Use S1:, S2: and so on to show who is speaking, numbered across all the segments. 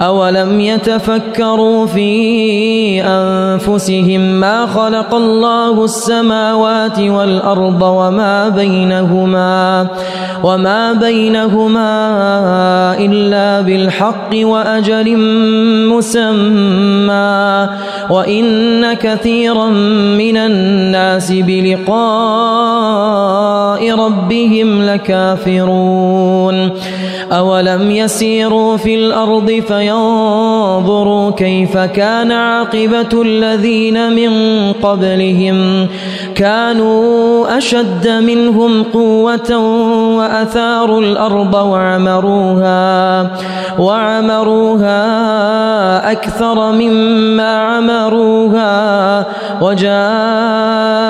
S1: أولم يتفكروا في أنفسهم ما خلق الله السماوات والأرض وما بينهما وما بينهما إلا بالحق وأجل مسمى وإن كثيرا من الناس بلقاء ربهم لكافرون أولم يسيروا في الأرض في ينظروا كيف كان عاقبة الذين من قبلهم كانوا أشد منهم قوة وأثاروا الأرض وعمروها وعمروها أكثر مما عمروها وجاءوا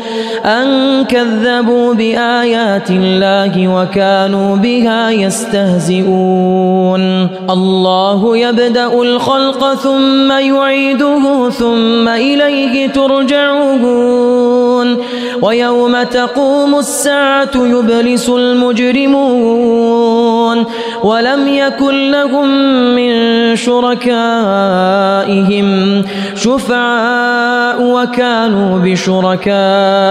S1: أن كذبوا بآيات الله وكانوا بها يستهزئون الله يبدأ الخلق ثم يعيده ثم إليه ترجعون ويوم تقوم الساعة يبلس المجرمون ولم يكن لهم من شركائهم شفعاء وكانوا بشركائهم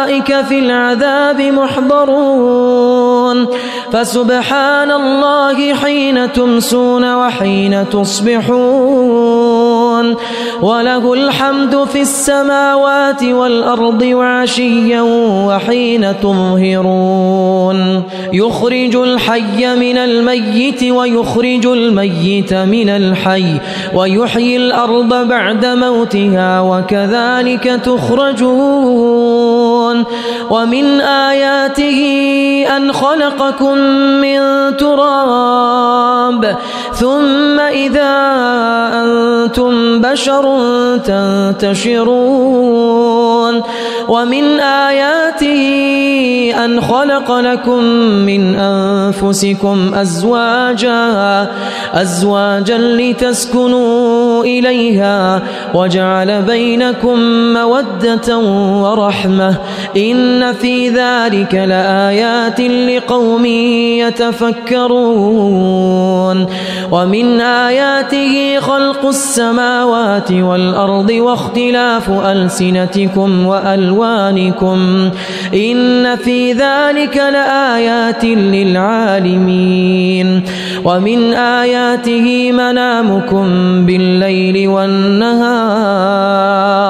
S1: أولئك في العذاب محضرون فسبحان الله حين تمسون وحين تصبحون الشيطان وله الحمد في السماوات والأرض وعشيا وحين تظهرون يخرج الحي من الميت ويخرج الميت من الحي ويحيي الأرض بعد موتها وكذلك تخرجون ومن آياته أن خلقكم من تراب ثم إذا أنتم بشر تنتشرون ومن آياته أن خلق لكم من أنفسكم أزواجا أزواجا لتسكنوا إليها وجعل بينكم مودة ورحمة إن في ذلك لآيات لقوم يتفكرون ومن آياته خلق السماوات السماوات والأرض واختلاف ألسنتكم وألوانكم إن في ذلك لآيات للعالمين ومن آياته منامكم بالليل والنهار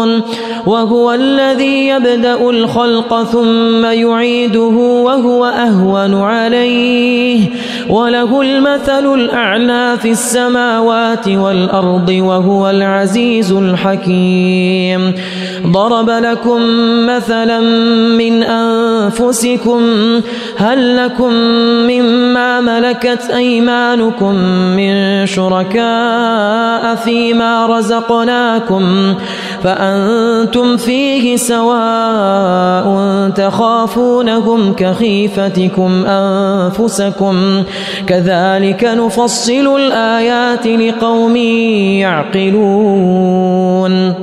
S1: تشركون وهو الذي يبدأ الخلق ثم يعيده وهو أهون عليه وله المثل الأعلى في السماوات والأرض وهو العزيز الحكيم ضرب لكم مثلا من أنفسكم هل لكم مما ملكت أيمانكم من شركاء فيما رزقناكم ؟ فأنتم فيه سواء تخافونهم كخيفتكم أنفسكم كذلك نفصل الآيات لقوم يعقلون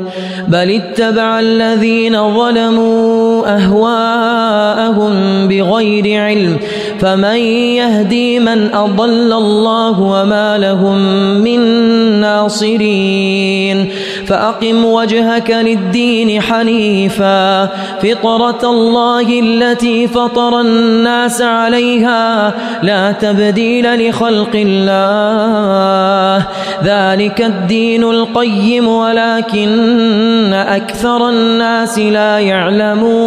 S1: بل اتبع الذين ظلموا أهواءهم بغير علم فمن يهدي من أضل الله وما لهم من ناصرين فأقم وجهك للدين حنيفا فطرة الله التي فطر الناس عليها لا تبديل لخلق الله ذلك الدين القيم ولكن أكثر الناس لا يعلمون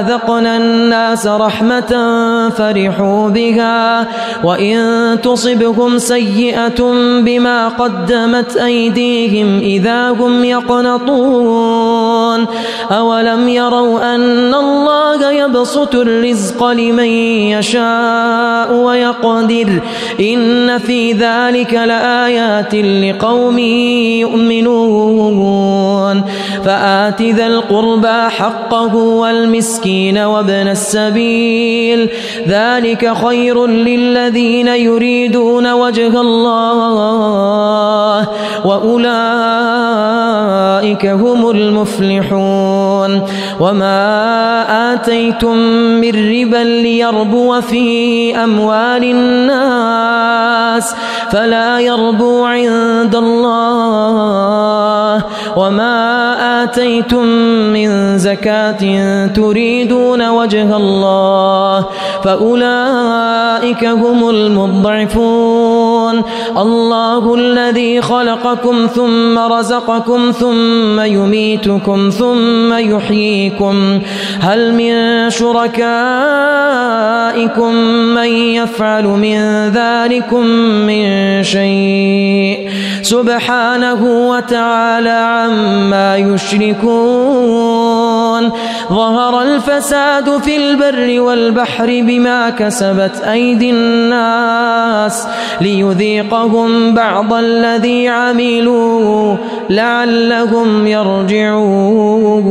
S1: أذقنا الناس رحمة فرحوا بها وإن تصبهم سيئة بما قدمت أيديهم إذا هم يقنطون أولم يروا أن الله يبسط الرزق لمن يشاء ويقدر إن في ذلك لآيات لقوم يؤمنون فآت ذا القربى حقه والمسلمين والمسكين وابن السبيل ذلك خير للذين يريدون وجه الله وأولئك هم المفلحون وما آتيتم من ربا ليربو في أموال الناس فلا يربو عند الله وما آتيتم من زكاة تريدون وجه الله فأولئك هم المضعفون تشركون الله الذي خلقكم ثم رزقكم ثم يميتكم ثم يحييكم هل من شركائكم من يفعل من ذلكم من شيء سبحانه وتعالى عما يشركون ظهر الفساد في البر والبحر بما كسبت أيدي الناس ليُ ونذيقهم بعض الذي عملوا لعلهم يرجعون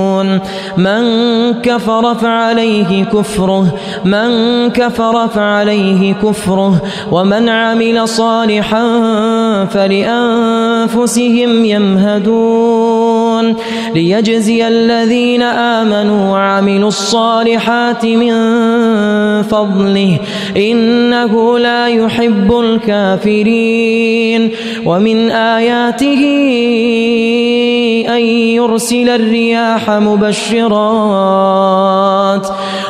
S1: كافرون من كفر فعليه كفره من كفر فعليه كفره ومن عمل صالحا فلأنفسهم يمهدون يشكرون ليجزي الذين آمنوا وعملوا الصالحات من فضله إنه لا يحب الكافرين ومن آياته أن يرسل الرياح مبشرات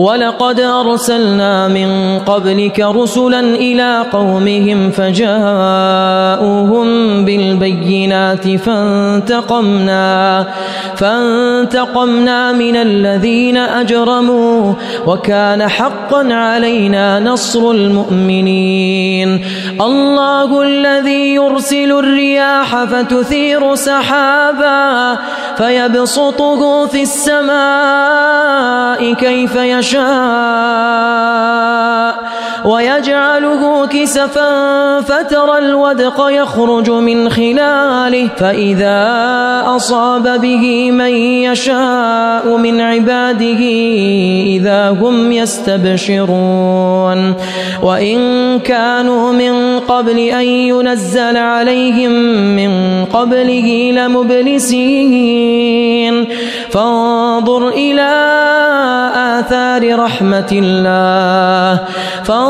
S1: ولقد أرسلنا من قبلك رسلا إلى قومهم فجاءوهم بالبينات فانتقمنا فانتقمنا من الذين أجرموا وكان حقا علينا نصر المؤمنين الله الذي يرسل الرياح فتثير سحابا فيبسطه في السماء كيف يشاء يشاء ويجعله كسفا فترى الودق يخرج من خلاله فإذا أصاب به من يشاء من عباده إذا هم يستبشرون وإن كانوا من قبل أن ينزل عليهم من قبله لمبلسين فانظر إلى آثار رحمة الله فانظر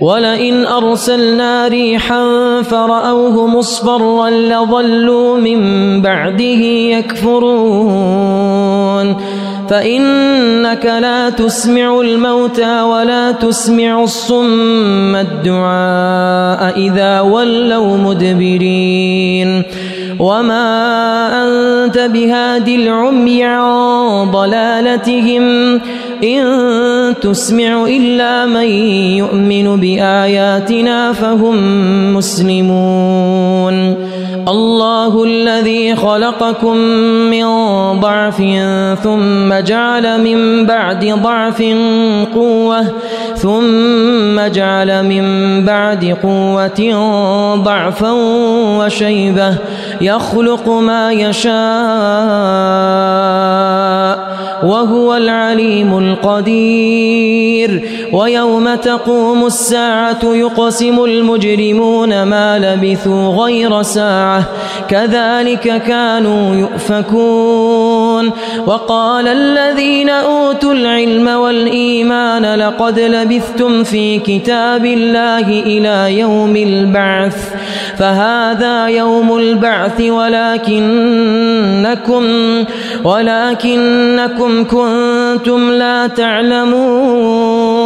S1: ولئن أرسلنا ريحا فرأوه مصفرا لظلوا من بعده يكفرون فإنك لا تسمع الموتى ولا تسمع الصم الدعاء إذا ولوا مدبرين وما أنت بهادي العمي عن ضلالتهم إن تسمع إلا من يؤمن بآياتنا فهم مسلمون الله الذي خلقكم من ضعف ثم جعل من بعد ضعف قوة ثم جعل من بعد قوة ضعفا وشيبة يخلق ما يشاء وهو العليم القدير ويوم تقوم الساعة يقسم المجرمون ما لبثوا غير ساعة كذلك كانوا يؤفكون وقال الذين أوتوا العلم والإيمان لقد لبثتم في كتاب الله إلى يوم البعث فهذا يوم البعث ولكنكم ولكنكم كنتم لا تعلمون